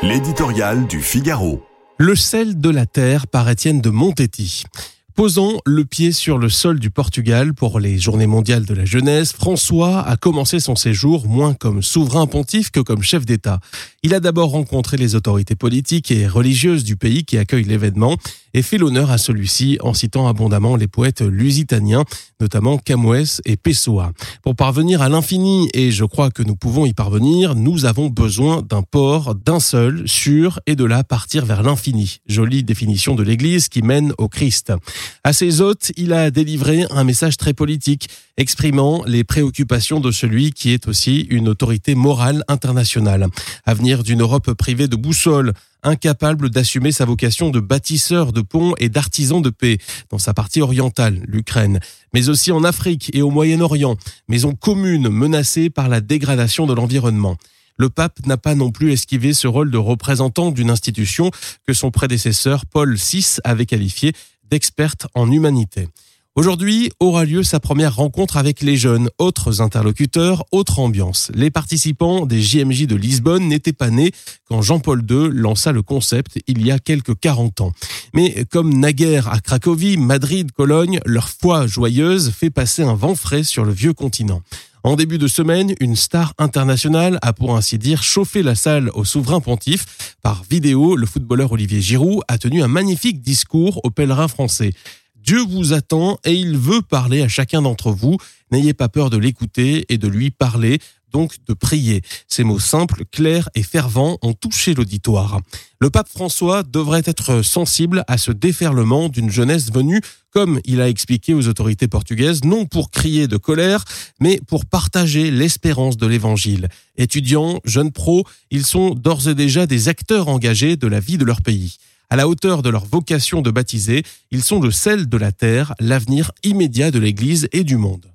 L'éditorial du Figaro. Le sel de la terre par Étienne de Montetti. Posant le pied sur le sol du Portugal pour les Journées mondiales de la jeunesse, François a commencé son séjour moins comme souverain pontife que comme chef d'État. Il a d'abord rencontré les autorités politiques et religieuses du pays qui accueillent l'événement et fait l'honneur à celui-ci en citant abondamment les poètes lusitaniens, notamment Camões et Pessoa. Pour parvenir à l'infini, et je crois que nous pouvons y parvenir, nous avons besoin d'un port, d'un seul, sûr, et de là partir vers l'infini. Jolie définition de l'Église qui mène au Christ. À ses hôtes, il a délivré un message très politique, exprimant les préoccupations de celui qui est aussi une autorité morale internationale. D'une Europe privée de boussole, incapable d'assumer sa vocation de bâtisseur de ponts et d'artisan de paix dans sa partie orientale, l'Ukraine, mais aussi en Afrique et au Moyen-Orient, maison commune menacée par la dégradation de l'environnement. Le pape n'a pas non plus esquivé ce rôle de représentant d'une institution que son prédécesseur Paul VI avait qualifié d'experte en humanité. Aujourd'hui aura lieu sa première rencontre avec les jeunes, autres interlocuteurs, autre ambiance. Les participants des JMJ de Lisbonne n'étaient pas nés quand Jean-Paul II lança le concept il y a quelques 40 ans. Mais comme naguère à Cracovie, Madrid, Cologne, leur foi joyeuse fait passer un vent frais sur le vieux continent. En début de semaine, une star internationale a pour ainsi dire chauffé la salle au souverain pontife. Par vidéo, le footballeur Olivier Giroud a tenu un magnifique discours aux pèlerins français. Dieu vous attend et il veut parler à chacun d'entre vous. N'ayez pas peur de l'écouter et de lui parler, donc de prier. Ces mots simples, clairs et fervents ont touché l'auditoire. Le pape François devrait être sensible à ce déferlement d'une jeunesse venue, comme il a expliqué aux autorités portugaises, non pour crier de colère, mais pour partager l'espérance de l'évangile. Étudiants, jeunes pros, ils sont d'ores et déjà des acteurs engagés de la vie de leur pays. À la hauteur de leur vocation de baptiser, ils sont le sel de la terre, l'avenir immédiat de l'Église et du monde.